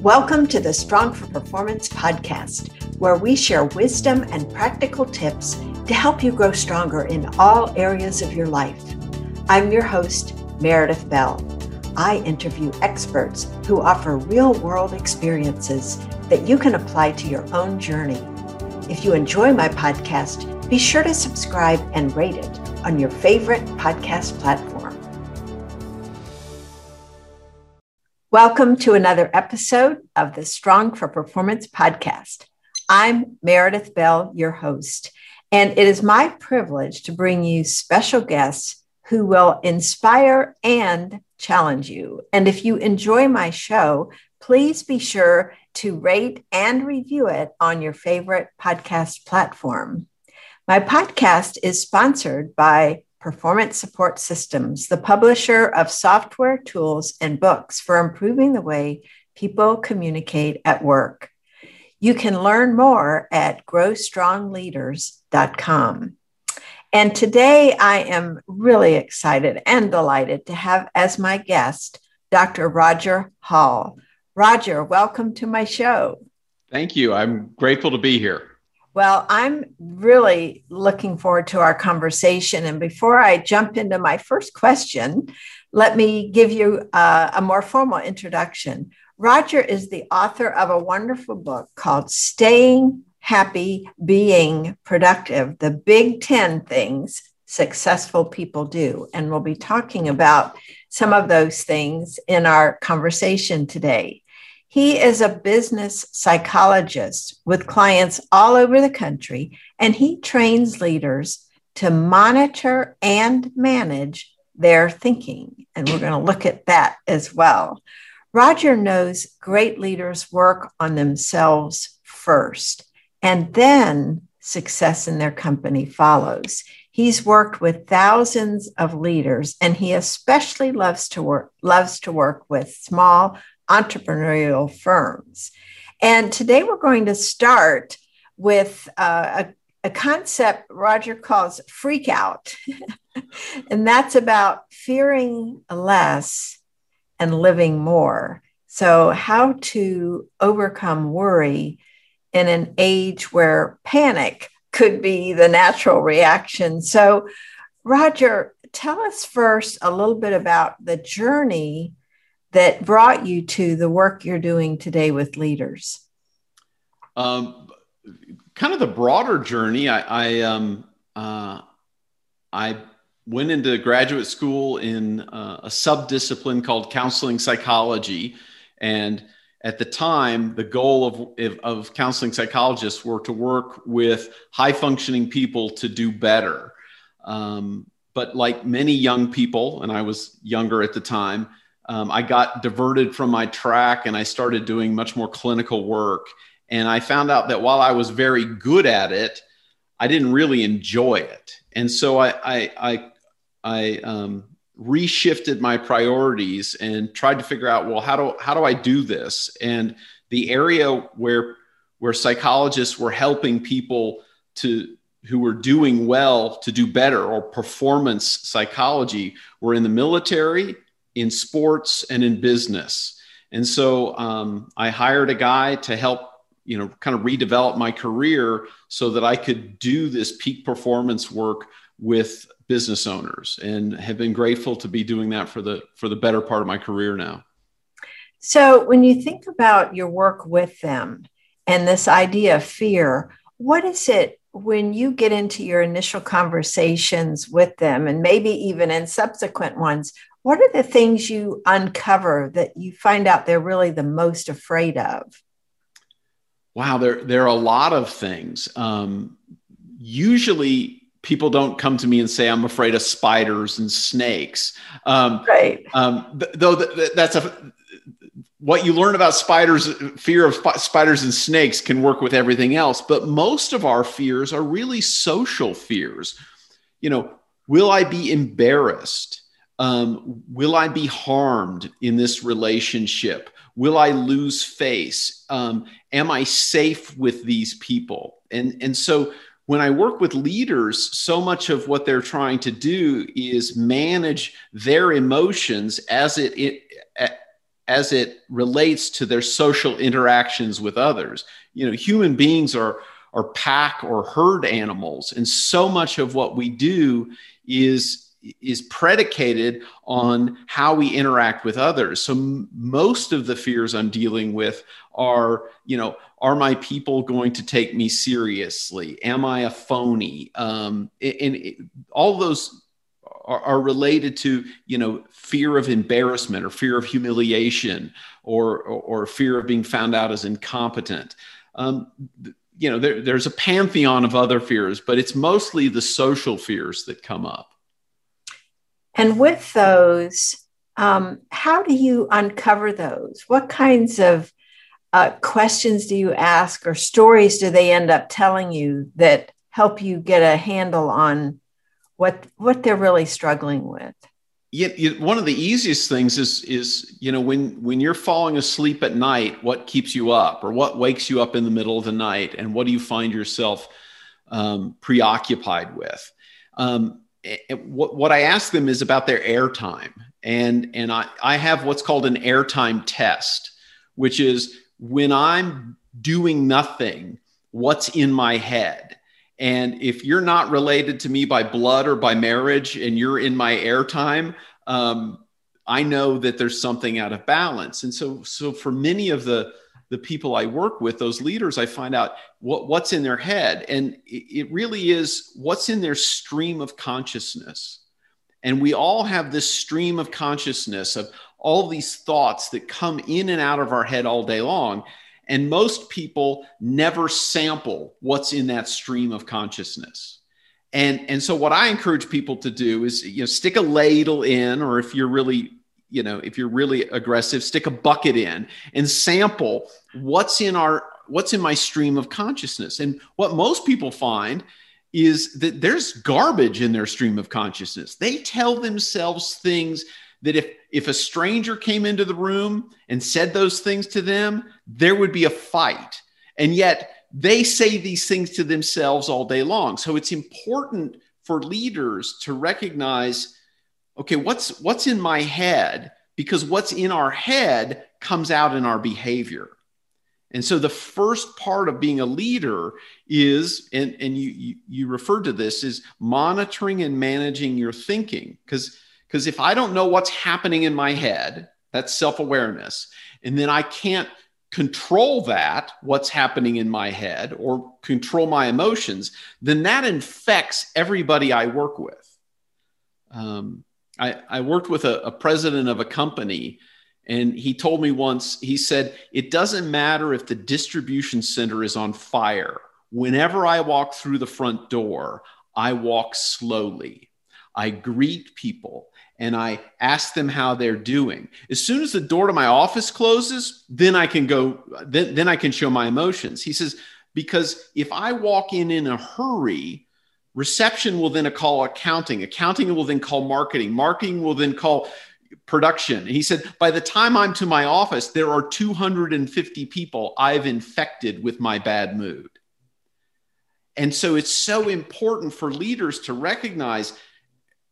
Welcome to the Strong for Performance podcast, where we share wisdom and practical tips to help you grow stronger in all areas of your life. I'm your host, Meredith Bell. I interview experts who offer real world experiences that you can apply to your own journey. If you enjoy my podcast, be sure to subscribe and rate it on your favorite podcast platform. Welcome to another episode of the Strong for Performance podcast. I'm Meredith Bell, your host, and it is my privilege to bring you special guests who will inspire and challenge you. And if you enjoy my show, please be sure to rate and review it on your favorite podcast platform. My podcast is sponsored by Performance Support Systems, the publisher of software, tools, and books for improving the way people communicate at work. You can learn more at growstrongleaders.com. And today I am really excited and delighted to have as my guest Dr. Roger Hall. Roger, welcome to my show. Thank you. I'm grateful to be here. Well, I'm really looking forward to our conversation. And before I jump into my first question, let me give you uh, a more formal introduction. Roger is the author of a wonderful book called Staying Happy, Being Productive The Big 10 Things Successful People Do. And we'll be talking about some of those things in our conversation today. He is a business psychologist with clients all over the country, and he trains leaders to monitor and manage their thinking. And we're going to look at that as well. Roger knows great leaders work on themselves first, and then success in their company follows. He's worked with thousands of leaders, and he especially loves to work loves to work with small entrepreneurial firms. And today we're going to start with uh, a, a concept Roger calls freak out. and that's about fearing less and living more. So, how to overcome worry in an age where panic could be the natural reaction. So, Roger, tell us first a little bit about the journey that brought you to the work you're doing today with leaders? Um, kind of the broader journey. I I, um, uh, I went into graduate school in uh, a subdiscipline called counseling psychology, and at the time, the goal of, of counseling psychologists were to work with high functioning people to do better. Um, but like many young people, and I was younger at the time, um, I got diverted from my track and I started doing much more clinical work. And I found out that while I was very good at it, I didn't really enjoy it. And so I, I, I, I um, reshifted my priorities and tried to figure out, well, how do, how do I do this? And the area where, where psychologists were helping people to, who were doing well to do better or performance psychology were in the military in sports and in business. And so um, I hired a guy to help, you know, kind of redevelop my career so that I could do this peak performance work with business owners and have been grateful to be doing that for the for the better part of my career now. So when you think about your work with them and this idea of fear, what is it when you get into your initial conversations with them and maybe even in subsequent ones what are the things you uncover that you find out they're really the most afraid of? Wow, there, there are a lot of things. Um, usually, people don't come to me and say, I'm afraid of spiders and snakes. Um, right. Um, th- though th- th- that's a, what you learn about spiders, fear of sp- spiders and snakes can work with everything else. But most of our fears are really social fears. You know, will I be embarrassed? Um, will I be harmed in this relationship? Will I lose face? Um, am I safe with these people? And, and so when I work with leaders, so much of what they're trying to do is manage their emotions as it, it as it relates to their social interactions with others. You know, human beings are are pack or herd animals, and so much of what we do is is predicated on how we interact with others. So m- most of the fears I'm dealing with are, you know, are my people going to take me seriously? Am I a phony? Um, and, and all those are, are, related to, you know, fear of embarrassment or fear of humiliation or, or, or fear of being found out as incompetent. Um, you know, there, there's a pantheon of other fears, but it's mostly the social fears that come up. And with those, um, how do you uncover those? What kinds of uh, questions do you ask or stories do they end up telling you that help you get a handle on what what they're really struggling with? Yeah, one of the easiest things is is you know when when you're falling asleep at night, what keeps you up, or what wakes you up in the middle of the night, and what do you find yourself um, preoccupied with? Um, what, what I ask them is about their airtime. And, and I, I have what's called an airtime test, which is when I'm doing nothing, what's in my head. And if you're not related to me by blood or by marriage and you're in my airtime, um, I know that there's something out of balance. And so, so for many of the, the people I work with, those leaders, I find out what, what's in their head. And it really is what's in their stream of consciousness. And we all have this stream of consciousness of all these thoughts that come in and out of our head all day long. And most people never sample what's in that stream of consciousness. And, and so what I encourage people to do is, you know, stick a ladle in, or if you're really you know if you're really aggressive stick a bucket in and sample what's in our what's in my stream of consciousness and what most people find is that there's garbage in their stream of consciousness they tell themselves things that if if a stranger came into the room and said those things to them there would be a fight and yet they say these things to themselves all day long so it's important for leaders to recognize okay, what's what's in my head? Because what's in our head comes out in our behavior. And so the first part of being a leader is, and, and you, you, you referred to this, is monitoring and managing your thinking. Because because if I don't know what's happening in my head, that's self-awareness, and then I can't control that, what's happening in my head, or control my emotions, then that infects everybody I work with. Um, I, I worked with a, a president of a company, and he told me once, he said, It doesn't matter if the distribution center is on fire. Whenever I walk through the front door, I walk slowly. I greet people and I ask them how they're doing. As soon as the door to my office closes, then I can go, then, then I can show my emotions. He says, because if I walk in in a hurry, Reception will then call accounting. Accounting will then call marketing. Marketing will then call production. He said, by the time I'm to my office, there are 250 people I've infected with my bad mood. And so it's so important for leaders to recognize,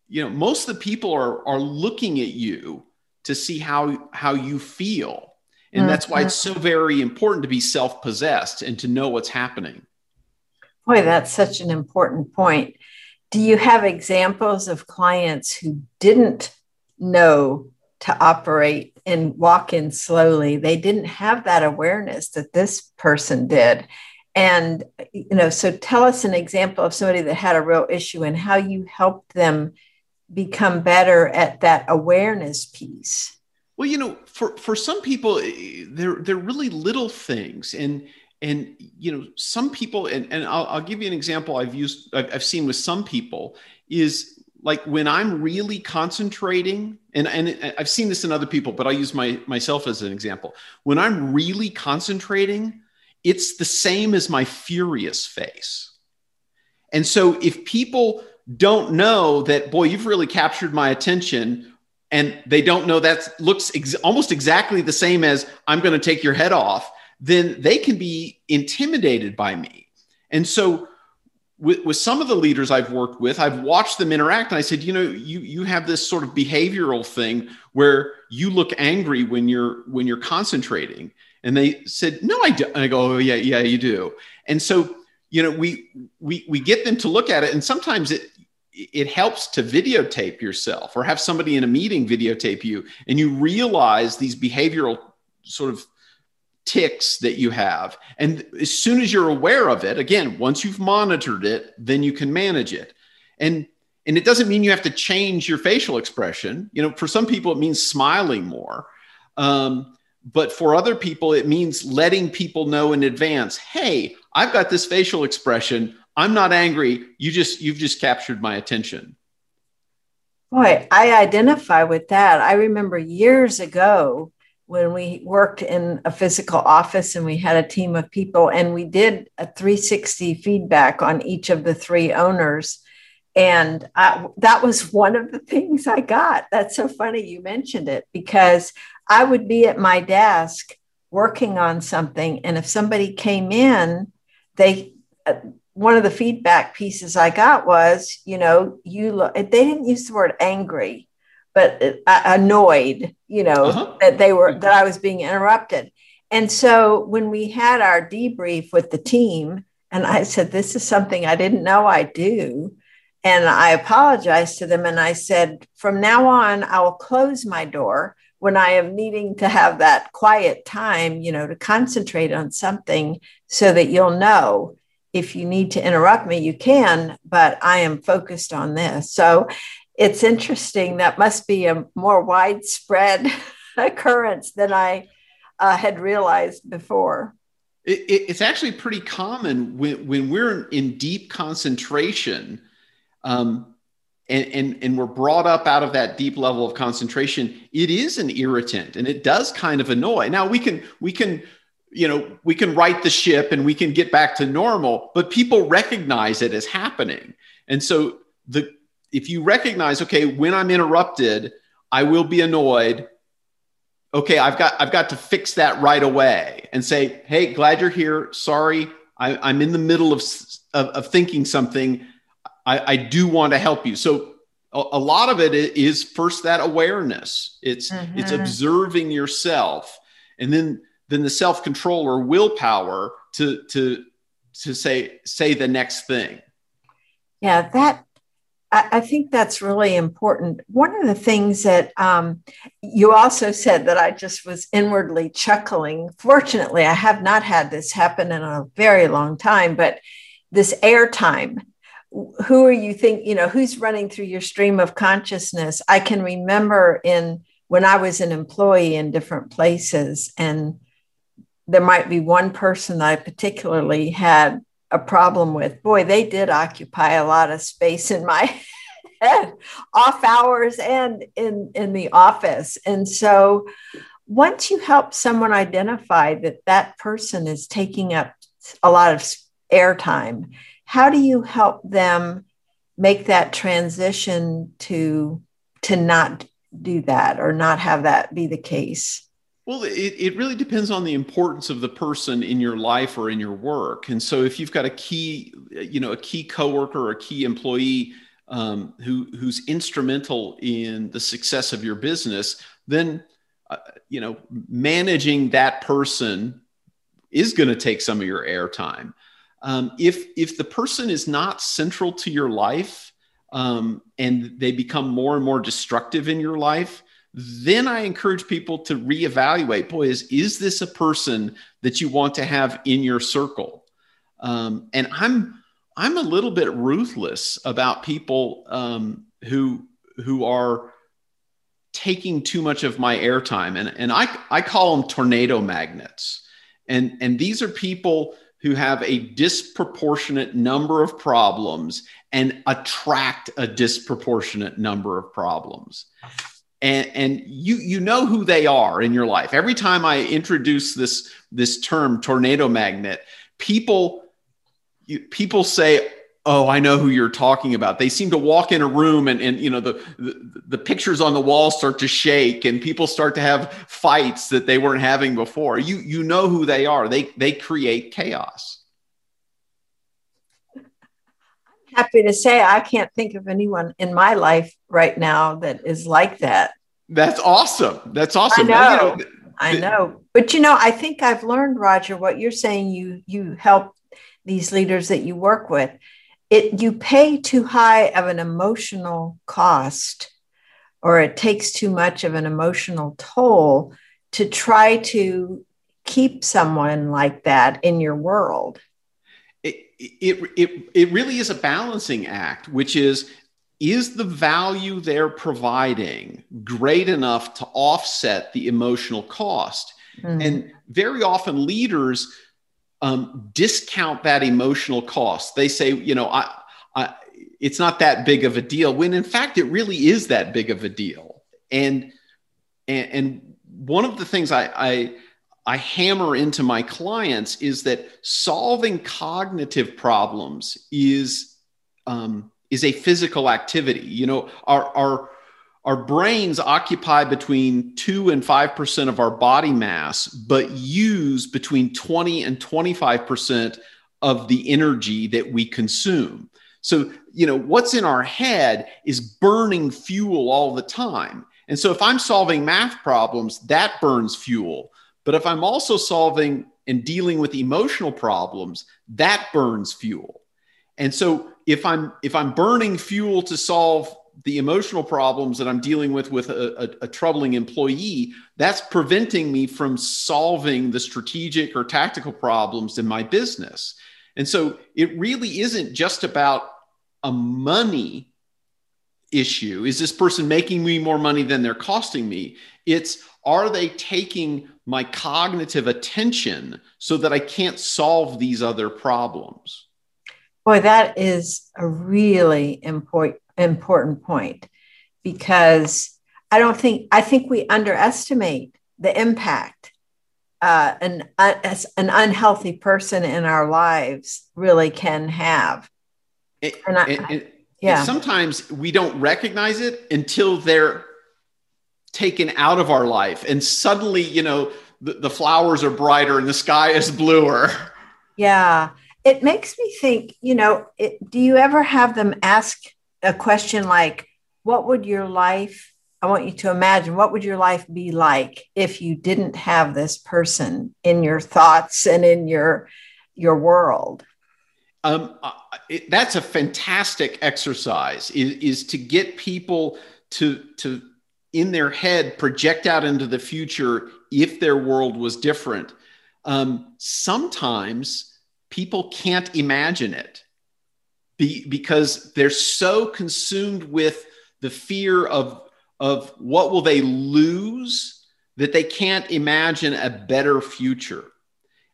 you know, most of the people are, are looking at you to see how, how you feel. And that's why it's so very important to be self possessed and to know what's happening. Boy, that's such an important point. Do you have examples of clients who didn't know to operate and walk in slowly? They didn't have that awareness that this person did. And, you know, so tell us an example of somebody that had a real issue and how you helped them become better at that awareness piece. Well, you know, for, for some people, eh, they're, they're really little things. And, and you know some people and, and I'll, I'll give you an example i've used I've, I've seen with some people is like when i'm really concentrating and, and i've seen this in other people but i'll use my myself as an example when i'm really concentrating it's the same as my furious face and so if people don't know that boy you've really captured my attention and they don't know that looks ex- almost exactly the same as i'm going to take your head off then they can be intimidated by me. And so with, with some of the leaders I've worked with, I've watched them interact, and I said, you know, you you have this sort of behavioral thing where you look angry when you're when you're concentrating, and they said, no, I do. And I go, oh yeah, yeah, you do. And so, you know, we we we get them to look at it, and sometimes it it helps to videotape yourself or have somebody in a meeting videotape you, and you realize these behavioral sort of tics that you have. And as soon as you're aware of it, again, once you've monitored it, then you can manage it. And and it doesn't mean you have to change your facial expression. You know, for some people it means smiling more. Um, but for other people it means letting people know in advance, "Hey, I've got this facial expression. I'm not angry. You just you've just captured my attention." Boy, I identify with that. I remember years ago when we worked in a physical office and we had a team of people and we did a 360 feedback on each of the three owners. And I, that was one of the things i got. That's so funny you mentioned it because i would be at my desk working on something and if somebody came in they uh, one of the feedback pieces i got was you know you look they didn't use the word angry but annoyed, you know, uh-huh. that they were that I was being interrupted. And so when we had our debrief with the team, and I said, This is something I didn't know I do. And I apologized to them and I said, From now on, I will close my door when I am needing to have that quiet time, you know, to concentrate on something so that you'll know if you need to interrupt me, you can, but I am focused on this. So it's interesting. That must be a more widespread occurrence than I uh, had realized before. It, it, it's actually pretty common when, when we're in deep concentration um, and, and, and we're brought up out of that deep level of concentration. It is an irritant and it does kind of annoy. Now we can, we can, you know, we can right the ship and we can get back to normal, but people recognize it as happening. And so the, if you recognize, okay, when I'm interrupted, I will be annoyed. Okay, I've got I've got to fix that right away and say, hey, glad you're here. Sorry, I, am in the middle of, of, of thinking something. I, I, do want to help you. So a, a, lot of it is first that awareness. It's mm-hmm. it's observing yourself, and then then the self control or willpower to to to say say the next thing. Yeah, that I, think that's really important. One of the things that um, you also said that I just was inwardly chuckling. Fortunately, I have not had this happen in a very long time, but this airtime. Who are you think, you know, who's running through your stream of consciousness? I can remember in when I was an employee in different places, and there might be one person I particularly had a problem with. Boy, they did occupy a lot of space in my head, off hours and in, in the office. And so once you help someone identify that that person is taking up a lot of airtime, how do you help them make that transition to to not do that or not have that be the case? Well, it, it really depends on the importance of the person in your life or in your work. And so if you've got a key, you know, a key coworker or a key employee um, who, who's instrumental in the success of your business, then, uh, you know, managing that person is going to take some of your airtime. Um, if, if the person is not central to your life um, and they become more and more destructive in your life, then I encourage people to reevaluate. Boy, is is this a person that you want to have in your circle? Um, and I'm I'm a little bit ruthless about people um, who who are taking too much of my airtime, and and I I call them tornado magnets, and and these are people who have a disproportionate number of problems and attract a disproportionate number of problems and and you you know who they are in your life. Every time i introduce this this term tornado magnet people you, people say oh i know who you're talking about. They seem to walk in a room and and you know the, the the pictures on the wall start to shake and people start to have fights that they weren't having before. You you know who they are. They they create chaos happy to say I can't think of anyone in my life right now that is like that. That's awesome. That's awesome. I know. You know I know. But you know, I think I've learned, Roger, what you're saying you you help these leaders that you work with. It you pay too high of an emotional cost or it takes too much of an emotional toll to try to keep someone like that in your world. It, it, it, really is a balancing act, which is is the value they're providing great enough to offset the emotional cost? Mm-hmm. And very often leaders um, discount that emotional cost. They say, you know, I, I, it's not that big of a deal, when in fact it really is that big of a deal. And and, and one of the things I, I I hammer into my clients is that solving cognitive problems is um, is a physical activity. You know, our our our brains occupy between 2 and 5% of our body mass, but use between 20 and 25% of the energy that we consume. So, you know, what's in our head is burning fuel all the time. And so, if I'm solving math problems, that burns fuel. But if I'm also solving and dealing with emotional problems, that burns fuel. And so, if I'm if I'm burning fuel to solve the emotional problems that I'm dealing with with a, a, a, troubling employee, that's preventing me from solving the strategic or tactical problems in my business. And so it really isn't just about a money issue. Is this person making me more money than they're costing me? It's are they taking my cognitive attention so that I can't solve these other problems? Boy, that is a really important important point because I don't think I think we underestimate the impact uh, an uh, an unhealthy person in our lives really can have. and, I, and, and, yeah. sometimes we don't recognize it until they're taken out of our life, and suddenly, you know, the, the flowers are brighter and the sky is bluer. Yeah, it makes me think, you know, it, do you ever have them ask a question like, what would your life, I want you to imagine, what would your life be like if you didn't have this person in your thoughts and in your, your world? Um, it, that's a fantastic exercise is, is to get people to, to, in their head, project out into the future if their world was different. Um, sometimes people can't imagine it be, because they're so consumed with the fear of, of what will they lose that they can't imagine a better future.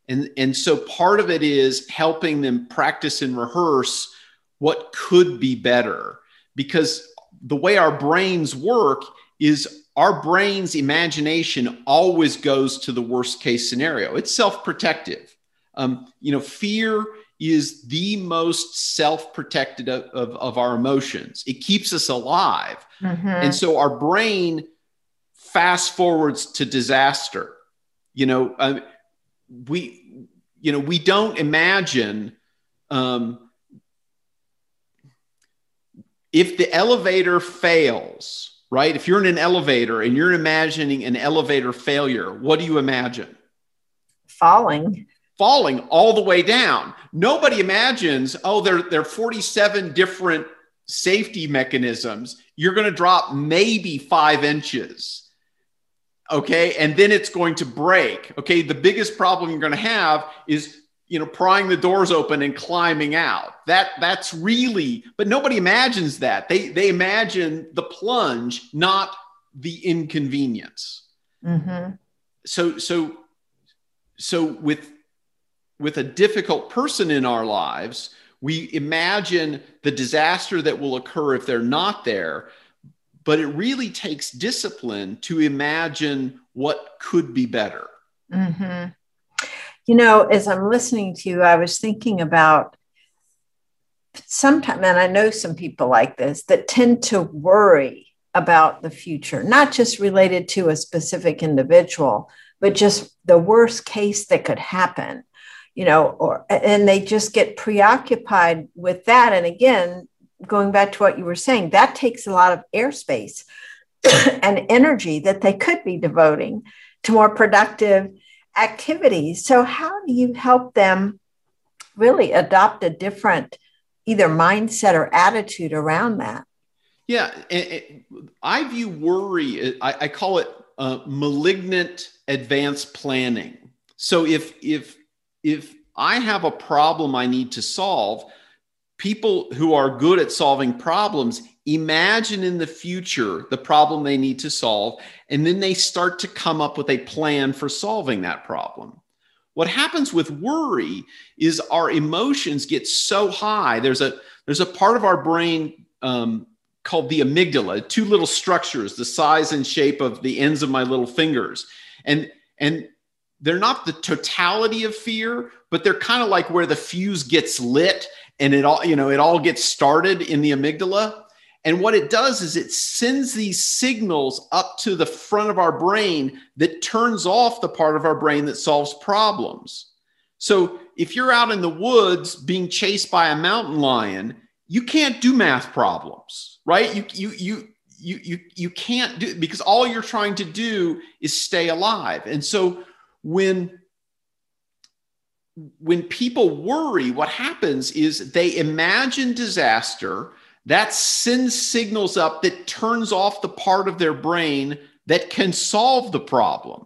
And, and so part of it is helping them practice and rehearse what could be better because the way our brains work is our brain's imagination always goes to the worst case scenario. It's self protective. Um, you know, fear is the most self-protected of, of, of, our emotions. It keeps us alive. Mm-hmm. And so our brain fast forwards to disaster. You know, uh, we, you know, we don't imagine um, if the elevator fails, right? If you're in an elevator and you're imagining an elevator failure, what do you imagine? Falling falling all the way down. Nobody imagines, oh, there, there are 47 different safety mechanisms. You're going to drop maybe five inches. Okay. And then it's going to break. Okay. The biggest problem you're going to have is you know prying the doors open and climbing out that that's really but nobody imagines that they they imagine the plunge not the inconvenience mm-hmm. so so so with with a difficult person in our lives, we imagine the disaster that will occur if they're not there. But it really takes discipline to imagine what could be better. Mm-hmm. You know, as I'm listening to you, I was thinking about sometimes, and I know some people like this that tend to worry about the future, not just related to a specific individual, but just the worst case that could happen you know, or and they just get preoccupied with that. And again, going back to what you were saying, that takes a lot of airspace and energy that they could be devoting to more productive activities. So, how do you help them really adopt a different either mindset or attitude around that? Yeah, it, it, I view worry. I, I call it uh, malignant advanced planning. So if if if I have a problem I need to solve, people who are good at solving problems imagine in the future the problem they need to solve, and then they start to come up with a plan for solving that problem. What happens with worry is our emotions get so high. There's a there's a part of our brain um, called the amygdala, two little structures, the size and shape of the ends of my little fingers, and and they're not the totality of fear, but they're kind of like where the fuse gets lit and it all you know it all gets started in the amygdala and what it does is it sends these signals up to the front of our brain that turns off the part of our brain that solves problems. So if you're out in the woods being chased by a mountain lion, you can't do math problems, right? You you you you you you can't do because all you're trying to do is stay alive. And so when when people worry, what happens is they imagine disaster that sends signals up that turns off the part of their brain that can solve the problem.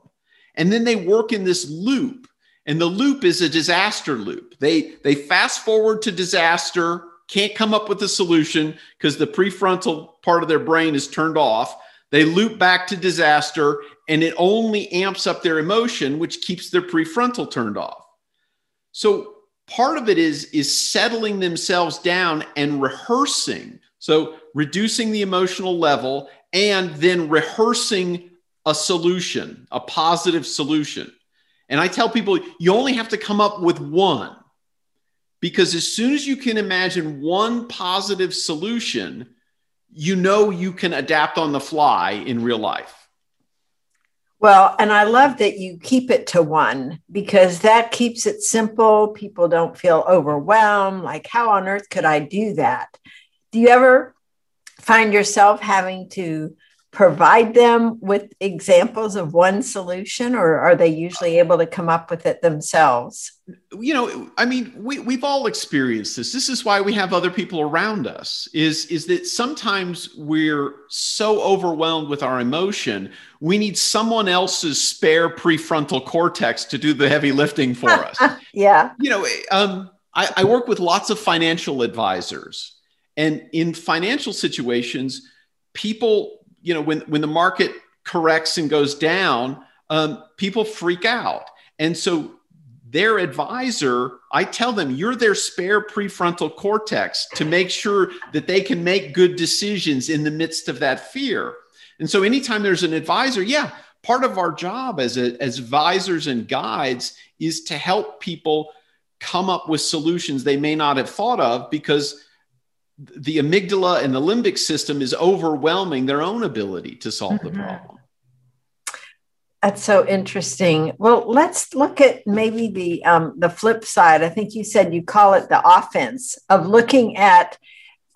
And then they work in this loop. And the loop is a disaster loop. They, they fast forward to disaster, can't come up with a solution because the prefrontal part of their brain is turned off. They loop back to disaster, and it only amps up their emotion, which keeps their prefrontal turned off. So part of it is is settling themselves down and rehearsing. So reducing the emotional level and then rehearsing a solution a positive solution. And i tell people you only have to come up with one. Because as soon as you can imagine one positive solution you know you can adapt on the fly in real life well, and I love that you keep it to one because that keeps it simple. People don't feel overwhelmed. Like, how on earth could I do that? Do you ever find yourself having to provide them with examples of one solution or are they usually able to come up with it themselves? You know i mean we, we've all experienced this. This is why we have other people around us is is that sometimes we're so overwhelmed with our emotion we need someone else's spare prefrontal cortex to do the heavy lifting for us. Yeah. You know um, I, I work with lots of financial advisors and in financial situations people you know, when, when the market corrects and goes down, um, people freak out. And so their advisor, I tell them, you're their spare prefrontal cortex to make sure that they can make good decisions in the midst of that fear. And so anytime there's an advisor, yeah, part of our job as, a, as advisors and guides is to help people come up with solutions they may not have thought of because the amygdala and the limbic system is overwhelming their own ability to solve mm-hmm. the problem. That's so interesting. Well, let's look at maybe the um, the flip side. I think you said you call it the offense of looking at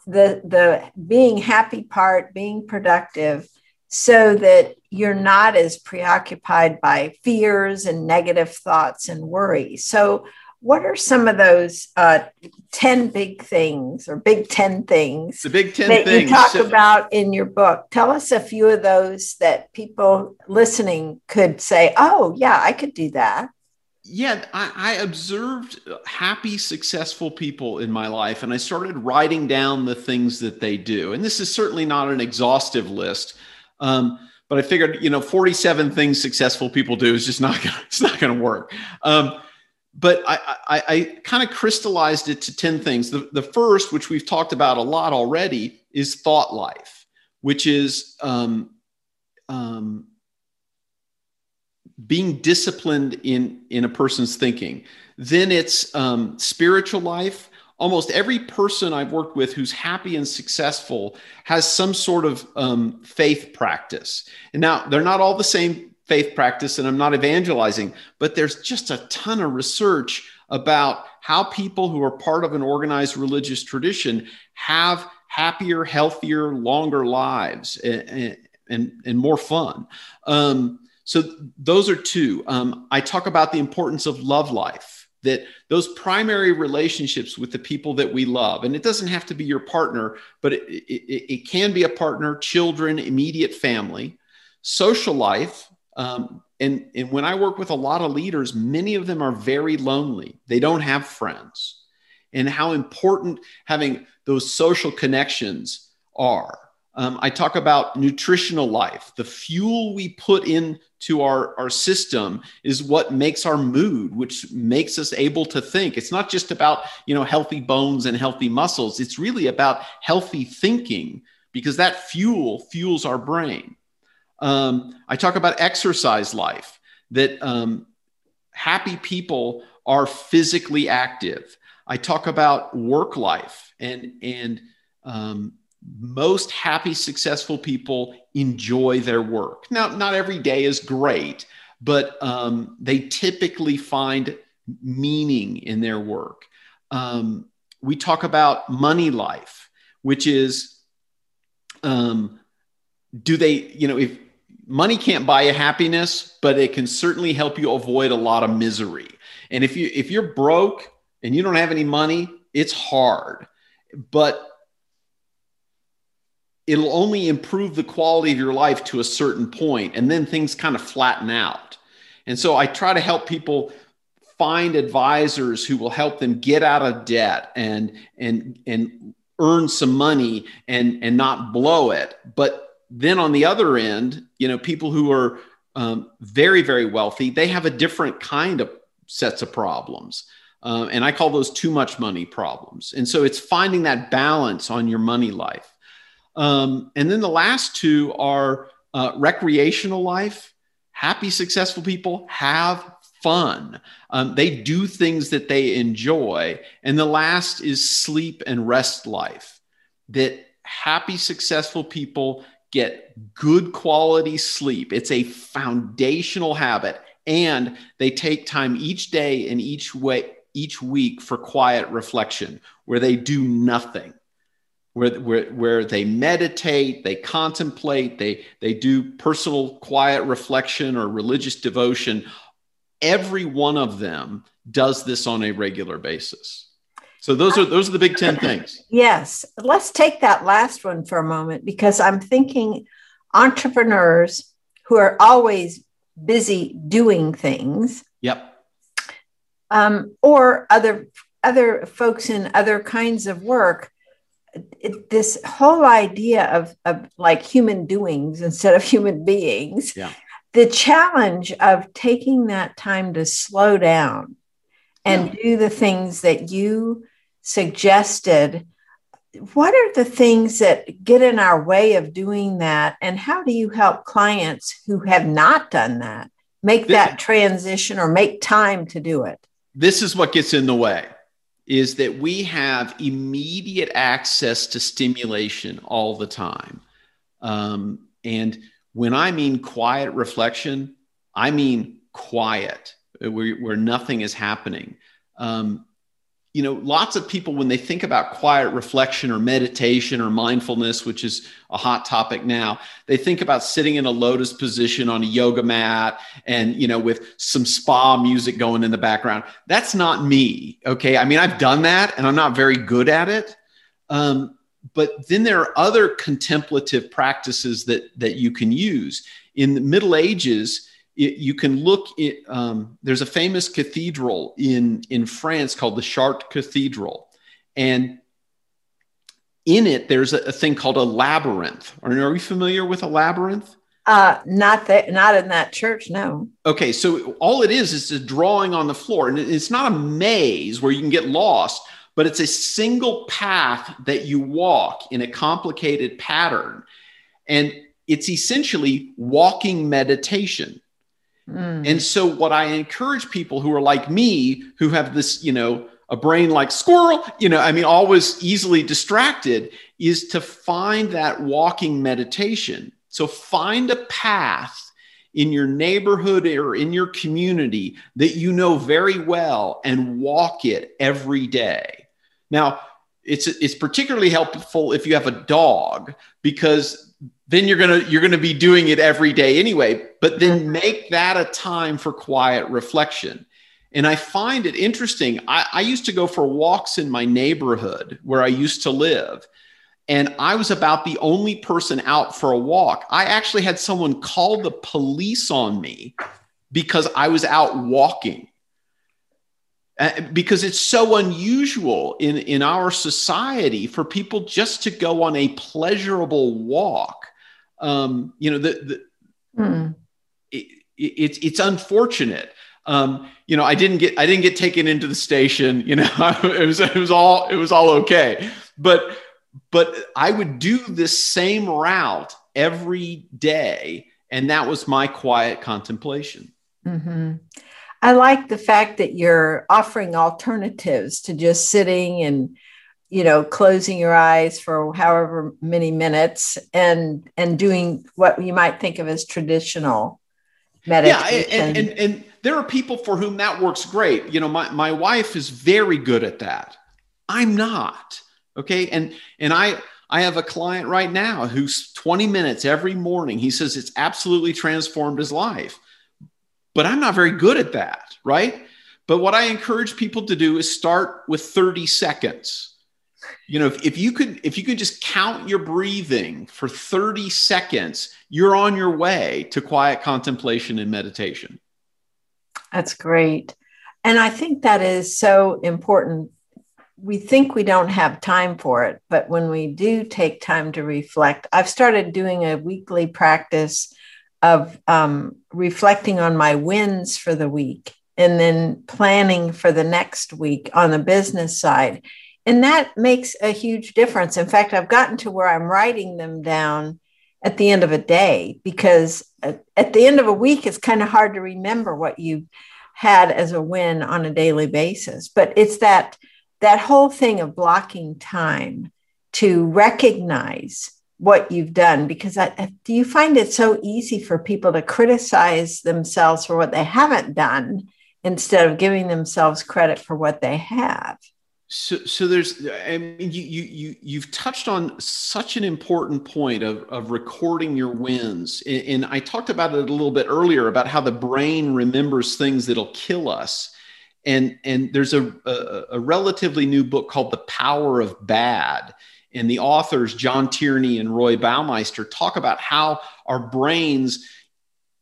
the the being happy part, being productive, so that you're not as preoccupied by fears and negative thoughts and worry. So, what are some of those uh, 10 big things or big 10 things the big 10 that things. you talk so, about in your book? Tell us a few of those that people listening could say oh yeah i could do that. Yeah I, I observed happy successful people in my life and i started writing down the things that they do. And this is certainly not an exhaustive list um, but i figured you know 47 things successful people do is just not gonna it's not gonna work. Um, but I, I, I kind of crystallized it to 10 things. The, the first, which we've talked about a lot already, is thought life, which is um, um, being disciplined in, in a person's thinking. Then it's um, spiritual life. Almost every person I've worked with who's happy and successful has some sort of um, faith practice. And now they're not all the same faith practice and I'm not evangelizing, but there's just a ton of research about how people who are part of an organized religious tradition have happier, healthier, longer lives and, and, and more fun. Um, so those are two. Um, I talk about the importance of love life, that those primary relationships with the people that we love, and it doesn't have to be your partner, but it, it, it can be a partner, children, immediate family, social life. Um, and, and when I work with a lot of leaders, many of them are very lonely. They don't have friends. And how important having those social connections are. Um, I talk about nutritional life. The fuel we put into our, our system is what makes our mood, which makes us able to think. It's not just about, you know, healthy bones and healthy muscles. It's really about healthy thinking because that fuel fuels our brain. Um, I talk about exercise life, that um, happy people are physically active. I talk about work life and, and um, most happy, successful people enjoy their work. Now, not every day is great, but um, they typically find meaning in their work. Um, we talk about money life, which is um, do they, you know, if money can't buy you happiness, but it can certainly help you avoid a lot of misery. And if you if you're broke and you don't have any money, it's hard. But it'll only improve the quality of your life to a certain point and then things kind of flatten out and so i try to help people find advisors who will help them get out of debt and and and earn some money and and not blow it but then on the other end you know people who are um, very very wealthy they have a different kind of sets of problems um, and i call those too much money problems and so it's finding that balance on your money life um, and then the last two are uh, recreational life. Happy, successful people have fun. Um, they do things that they enjoy. And the last is sleep and rest life. That happy, successful people get good quality sleep. It's a foundational habit. And they take time each day and each way, each week for quiet reflection where they do nothing where, where, where they meditate, they contemplate, they, they do personal quiet reflection or religious devotion. Every one of them does this on a regular basis. So those are those are the big 10 things. Yes. Let's take that last one for a moment because I'm thinking entrepreneurs who are always busy doing things. Yep. Um, or other other folks in other kinds of work it, this whole idea of, of like human doings instead of human beings yeah. the challenge of taking that time to slow down and yeah. do the things that you suggested what are the things that get in our way of doing that and how do you help clients who have not done that make that transition or make time to do it this is what gets in the way is that we have immediate access to stimulation all the time. Um, and when I mean quiet reflection, I mean quiet, where, where nothing is happening. Um, you know, lots of people, when they think about quiet reflection or meditation or mindfulness, which is a hot topic now, they think about sitting in a lotus position on a yoga mat and, you know, with some spa music going in the background. That's not me. Okay. I mean, I've done that and I'm not very good at it. Um, but then there are other contemplative practices that, that you can use. In the Middle Ages, it, you can look at, um, there's a famous cathedral in, in France called the Chartres Cathedral. And in it, there's a, a thing called a labyrinth. Are, are you familiar with a labyrinth? Uh, not that, not in that church. No. Okay, so all it is is a drawing on the floor, and it's not a maze where you can get lost, but it's a single path that you walk in a complicated pattern, and it's essentially walking meditation. Mm. And so, what I encourage people who are like me, who have this, you know, a brain like squirrel, you know, I mean, always easily distracted, is to find that walking meditation. So, find a path in your neighborhood or in your community that you know very well and walk it every day. Now, it's it's particularly helpful if you have a dog because then you're gonna you're gonna be doing it every day anyway. But then make that a time for quiet reflection. And I find it interesting. I, I used to go for walks in my neighborhood where I used to live and I was about the only person out for a walk. I actually had someone call the police on me because I was out walking. Uh, because it's so unusual in, in our society for people just to go on a pleasurable walk. Um, you know, the, the mm. it, it, it's unfortunate. Um, you know, I didn't get I didn't get taken into the station. You know, it was it was all it was all okay. But but I would do this same route every day. And that was my quiet contemplation. Mm-hmm. I like the fact that you're offering alternatives to just sitting and you know closing your eyes for however many minutes and and doing what you might think of as traditional meditation. Yeah, and, and, and there are people for whom that works great. You know, my, my wife is very good at that. I'm not. Okay. And and I I have a client right now who's 20 minutes every morning. He says it's absolutely transformed his life. But I'm not very good at that, right? But what I encourage people to do is start with 30 seconds. You know, if, if you could if you could just count your breathing for 30 seconds, you're on your way to quiet contemplation and meditation. That's great. And I think that is so important we think we don't have time for it, but when we do take time to reflect, I've started doing a weekly practice of um, reflecting on my wins for the week and then planning for the next week on the business side. And that makes a huge difference. In fact, I've gotten to where I'm writing them down at the end of a day because at the end of a week, it's kind of hard to remember what you had as a win on a daily basis. But it's that that whole thing of blocking time to recognize what you've done because I, do you find it so easy for people to criticize themselves for what they haven't done instead of giving themselves credit for what they have so, so there's i mean you, you you you've touched on such an important point of, of recording your wins. And, and i talked about it a little bit earlier about how the brain remembers things that'll kill us. And and there's a, a, a relatively new book called The Power of Bad, and the authors John Tierney and Roy Baumeister talk about how our brains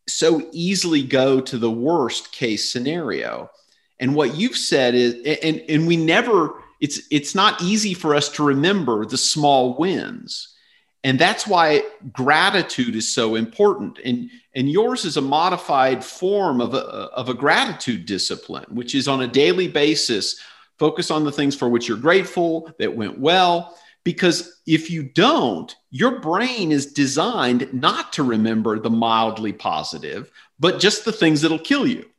so easily go to the worst case scenario. And what you've said is, and, and we never, it's it's not easy for us to remember the small wins. And that's why gratitude is so important. And, and yours is a modified form of a, of a gratitude discipline, which is on a daily basis, focus on the things for which you're grateful that went well. Because if you don't, your brain is designed not to remember the mildly positive, but just the things that'll kill you.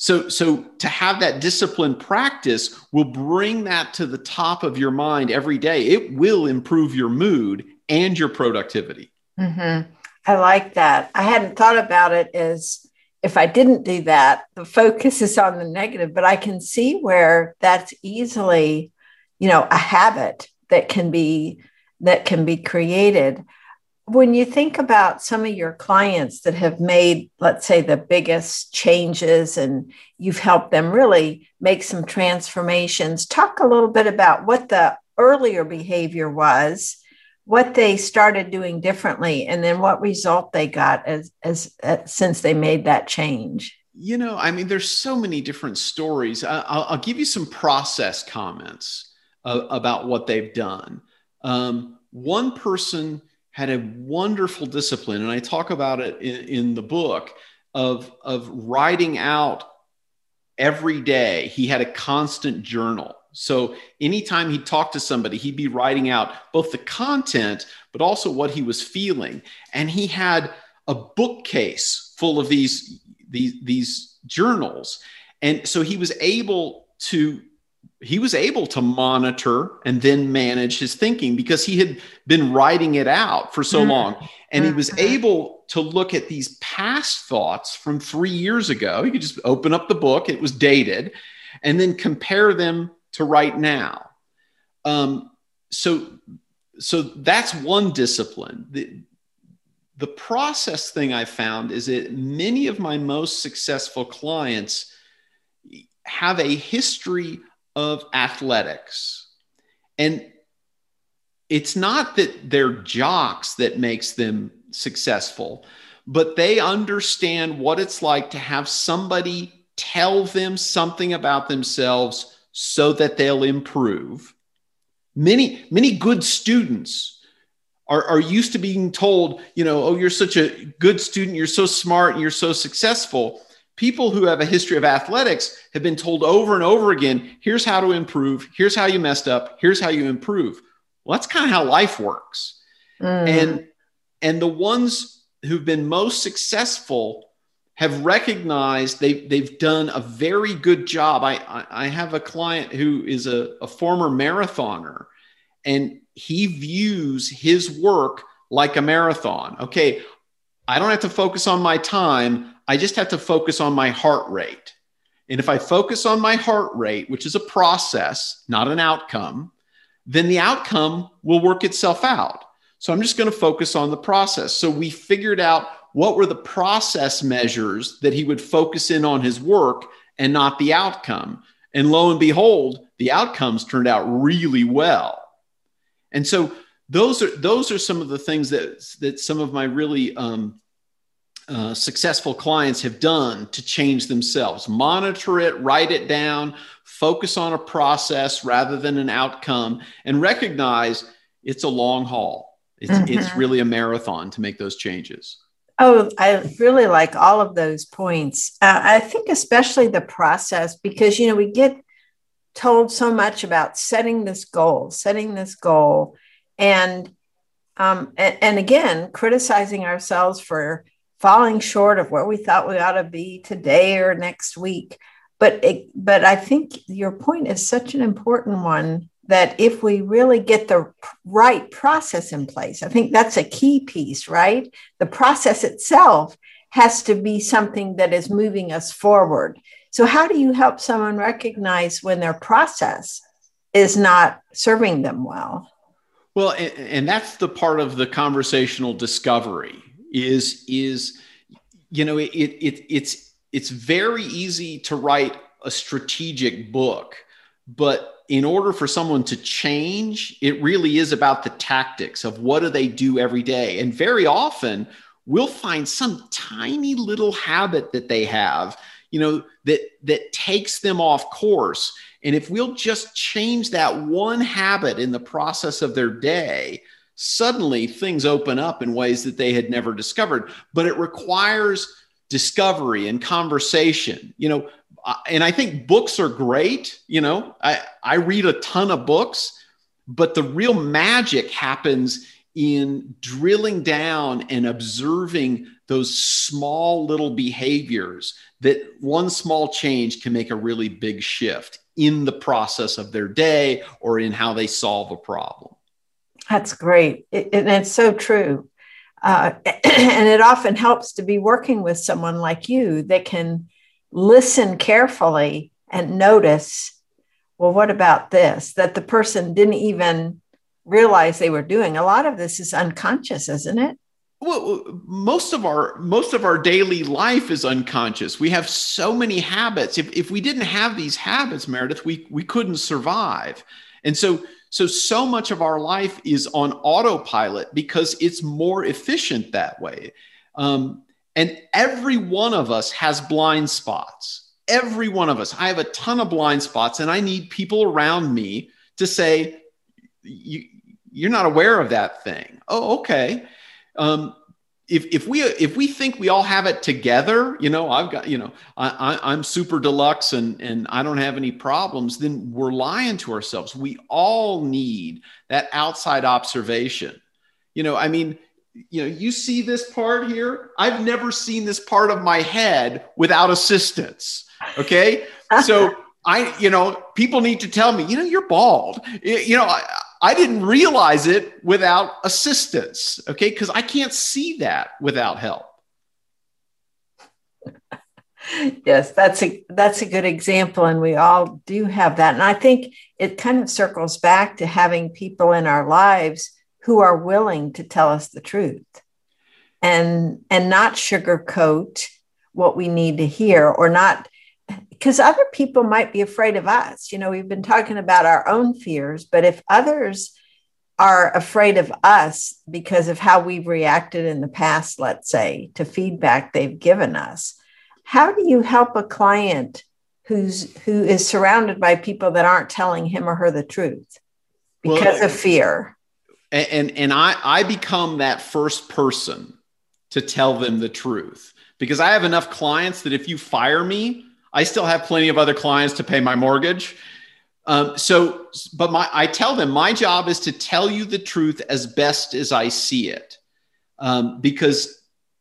So, so to have that discipline practice will bring that to the top of your mind every day. It will improve your mood and your productivity. Mm-hmm. I like that. I hadn't thought about it as if I didn't do that, the focus is on the negative, but I can see where that's easily, you know, a habit that can be that can be created. When you think about some of your clients that have made, let's say, the biggest changes and you've helped them really make some transformations, talk a little bit about what the earlier behavior was what they started doing differently and then what result they got as, as, as uh, since they made that change. You know i mean there's so many different stories. I'll, I'll give you some process comments uh, about what they've done. Um, one person had a wonderful discipline and i talk about it in, in the book of of writing out every day he had a constant journal so anytime he'd talk to somebody, he'd be writing out both the content, but also what he was feeling. And he had a bookcase full of these, these, these journals. And so he was able to he was able to monitor and then manage his thinking because he had been writing it out for so mm-hmm. long. And he was mm-hmm. able to look at these past thoughts from three years ago. He could just open up the book. It was dated and then compare them to right now. Um, so so that's one discipline. The, the process thing i found is that many of my most successful clients have a history of athletics. And it's not that they're jocks that makes them successful, but they understand what it's like to have somebody tell them something about themselves so that they'll improve. Many, many good students are, are used to being told, you know, oh, you're such a good student, you're so smart, and you're so successful people who have a history of athletics have been told over and over again here's how to improve. Here's how you messed up. Here's how you improve. Well that's kind of how life works. Mm. and and the ones who've been most successful have recognized they, they've done a very good job. I, I, I have a client who is a, a former marathoner and he views his work like a marathon. Okay i don't have to focus on my time I just have to focus on my heart rate. And if I focus on my heart rate, which is a process, not an outcome, then the outcome will work itself out. So I'm just going to focus on the process. So we figured out what were the process measures that he would focus in on his work and not the outcome. And lo and behold, the outcomes turned out really well. And so those are those are some of the things that that some of my really um, uh, successful clients have done to change themselves. Monitor it, write it down, focus on a process rather than an outcome, and recognize it's a long haul. It's, mm-hmm. it's really a marathon to make those changes. Oh, I really like all of those points. Uh, I think especially the process because, you know, we get told so much about setting this goal, setting this goal, and um, and, and again, criticizing ourselves for falling short of where we thought we ought to be today or next week. But it, but I think your point is such an important one that if we really get the right process in place, I think that's a key piece, right? The process itself has to be something that is moving us forward. So, how do you help someone recognize when their process is not serving them well? Well, and, and that's the part of the conversational discovery is is you know it, it it's it's very easy to write a strategic book but in order for someone to change it really is about the tactics of what do they do every day. And very often we'll find some tiny little habit that they have you know that that takes them off course. And if we'll just change that one habit in the process of their day suddenly things open up in ways that they had never discovered. But it requires discovery and conversation, you know. Uh, and I think books are great. You know, I, I read a ton of books, but the real magic happens in drilling down and observing those small little behaviors that one small change can make a really big shift in the process of their day or in how they solve a problem. That's great. It, and it's so true. Uh, and it often helps to be working with someone like you that can listen carefully and notice well, what about this? That the person didn't even realize they were doing. A lot of this is unconscious, isn't it? well most of our most of our daily life is unconscious we have so many habits if, if we didn't have these habits meredith we we couldn't survive and so so, so much of our life is on autopilot because it's more efficient that way. Um, and every one of us has blind spots. Every one of us. I have a ton of blind spots, and I need people around me to say, you, You're not aware of that thing. Oh, okay. Um, if, if we if we think we all have it together, you know, I've got, you know, I, I, am super deluxe and and I don't have any problems, then we're lying to ourselves. We all need that outside observation. You know, I mean, you know, you see this part here. I've never seen this part of my head without assistance. Okay, so I, you know, people need to tell me, you know, you're bald. You know, I, I didn't realize it without assistance. Okay. Cause I can't see that without help. yes, that's a that's a good example, and we all do have that. And I think it kind of circles back to having people in our lives who are willing to tell us the truth and and not sugarcoat what we need to hear or not because other people might be afraid of us. You know, we've been talking about our own fears, but if others are afraid of us because of how we've reacted in the past, let's say, to feedback they've given us, how do you help a client who's who is surrounded by people that aren't telling him or her the truth because well, of eh, fear? And, and and I I become that first person to tell them the truth because I have enough clients that if you fire me, I still have plenty of other clients to pay my mortgage. Um, so, but my, I tell them my job is to tell you the truth as best as I see it, um, because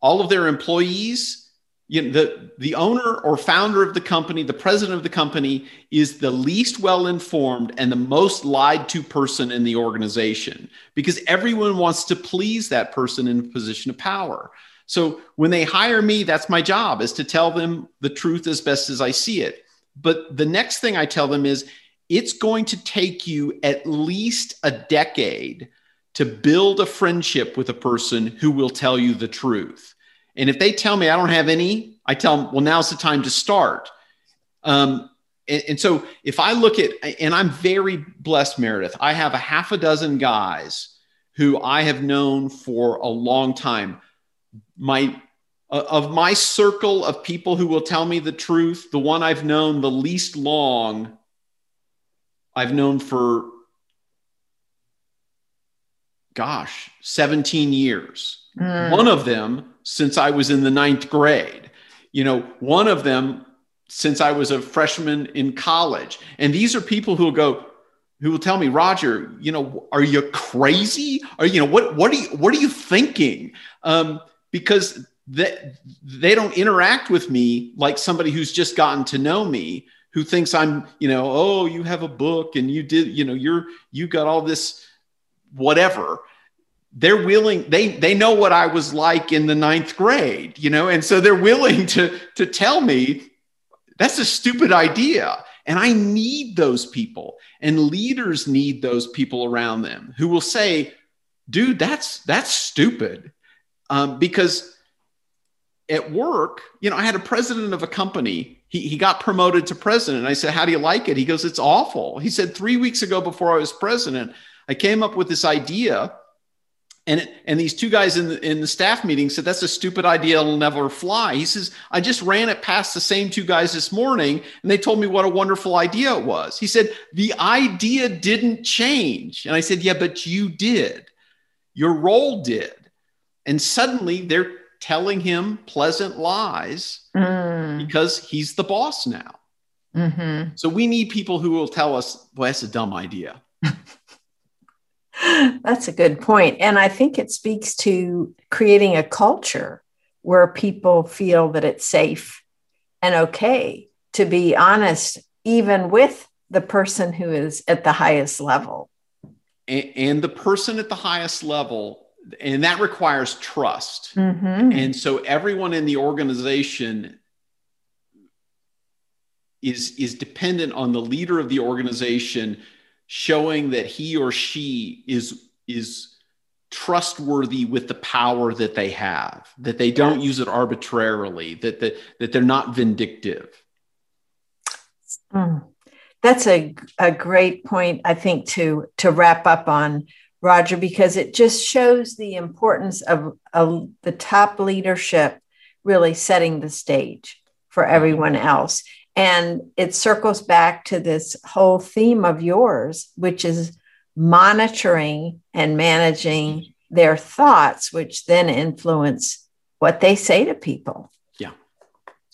all of their employees, you know, the the owner or founder of the company, the president of the company, is the least well informed and the most lied to person in the organization, because everyone wants to please that person in a position of power. So when they hire me, that's my job is to tell them the truth as best as I see it. But the next thing I tell them is it's going to take you at least a decade to build a friendship with a person who will tell you the truth. And if they tell me I don't have any, I tell them, well, now's the time to start. Um, and, and so if I look at, and I'm very blessed, Meredith, I have a half a dozen guys who I have known for a long time my uh, of my circle of people who will tell me the truth, the one I've known the least long, I've known for gosh, 17 years. Mm. One of them since I was in the ninth grade. You know, one of them since I was a freshman in college. And these are people who will go, who will tell me, Roger, you know, are you crazy? Are you know, what, what are you, what are you thinking? Um, because they, they don't interact with me like somebody who's just gotten to know me who thinks I'm, you know, oh, you have a book and you did, you know, you're, you got all this whatever. They're willing, they, they know what I was like in the ninth grade, you know, and so they're willing to, to tell me that's a stupid idea. And I need those people and leaders need those people around them who will say, dude, that's, that's stupid um, because at work, you know, I had a president of a company. He, he got promoted to president. I said, How do you like it? He goes, It's awful. He said, Three weeks ago, before I was president, I came up with this idea. And, and these two guys in the, in the staff meeting said, That's a stupid idea. It'll never fly. He says, I just ran it past the same two guys this morning, and they told me what a wonderful idea it was. He said, The idea didn't change. And I said, Yeah, but you did. Your role did and suddenly they're telling him pleasant lies mm. because he's the boss now. Mm-hmm. So we need people who will tell us, well, that's a dumb idea. that's a good point. And I think it speaks to creating a culture where people feel that it's safe and okay to be honest, even with the person who is at the highest level. And, and the person at the highest level and that requires trust. Mm-hmm. And so everyone in the organization is is dependent on the leader of the organization showing that he or she is is trustworthy with the power that they have that they don't use it arbitrarily that that, that they're not vindictive mm. that's a, a great point i think to to wrap up on Roger, because it just shows the importance of, of the top leadership really setting the stage for mm-hmm. everyone else. And it circles back to this whole theme of yours, which is monitoring and managing their thoughts, which then influence what they say to people. Yeah.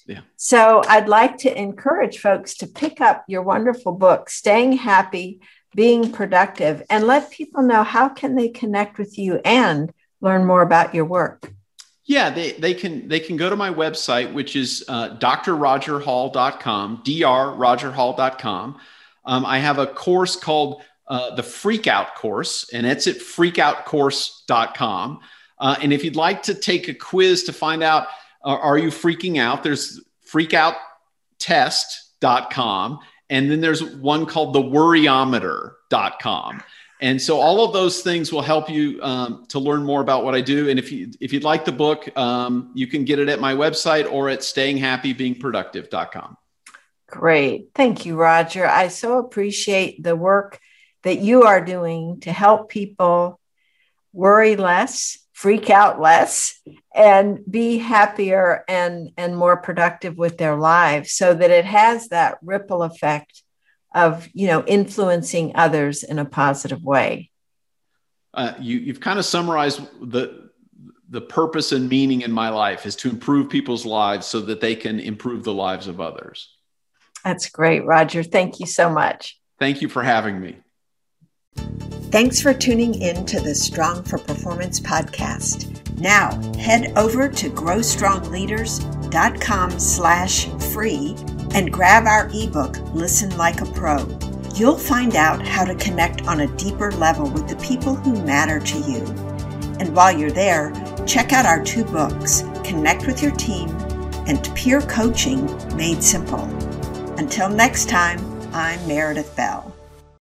Yeah. So I'd like to encourage folks to pick up your wonderful book, Staying Happy being productive and let people know how can they connect with you and learn more about your work Yeah, they, they can they can go to my website, which is uh, drrogerhall.com, drrogerhall.com. Um, I have a course called uh, the Freakout Course, and it's at freakoutcourse.com. Uh, and if you'd like to take a quiz to find out, uh, are you freaking out? There's freakouttest.com. And then there's one called the worryometer.com. And so all of those things will help you um, to learn more about what I do. And if you if you'd like the book, um, you can get it at my website or at stayinghappybeingproductive.com. Great. Thank you, Roger. I so appreciate the work that you are doing to help people worry less, freak out less, and be happier and, and more productive with their lives so that it has that ripple effect of you know influencing others in a positive way. Uh, you, you've kind of summarized the the purpose and meaning in my life is to improve people's lives so that they can improve the lives of others. That's great roger. Thank you so much. Thank you for having me thanks for tuning in to the strong for performance podcast now head over to growstrongleaders.com slash free and grab our ebook, Listen Like a Pro. You'll find out how to connect on a deeper level with the people who matter to you. And while you're there, check out our two books, Connect with Your Team and Peer Coaching Made Simple. Until next time, I'm Meredith Bell.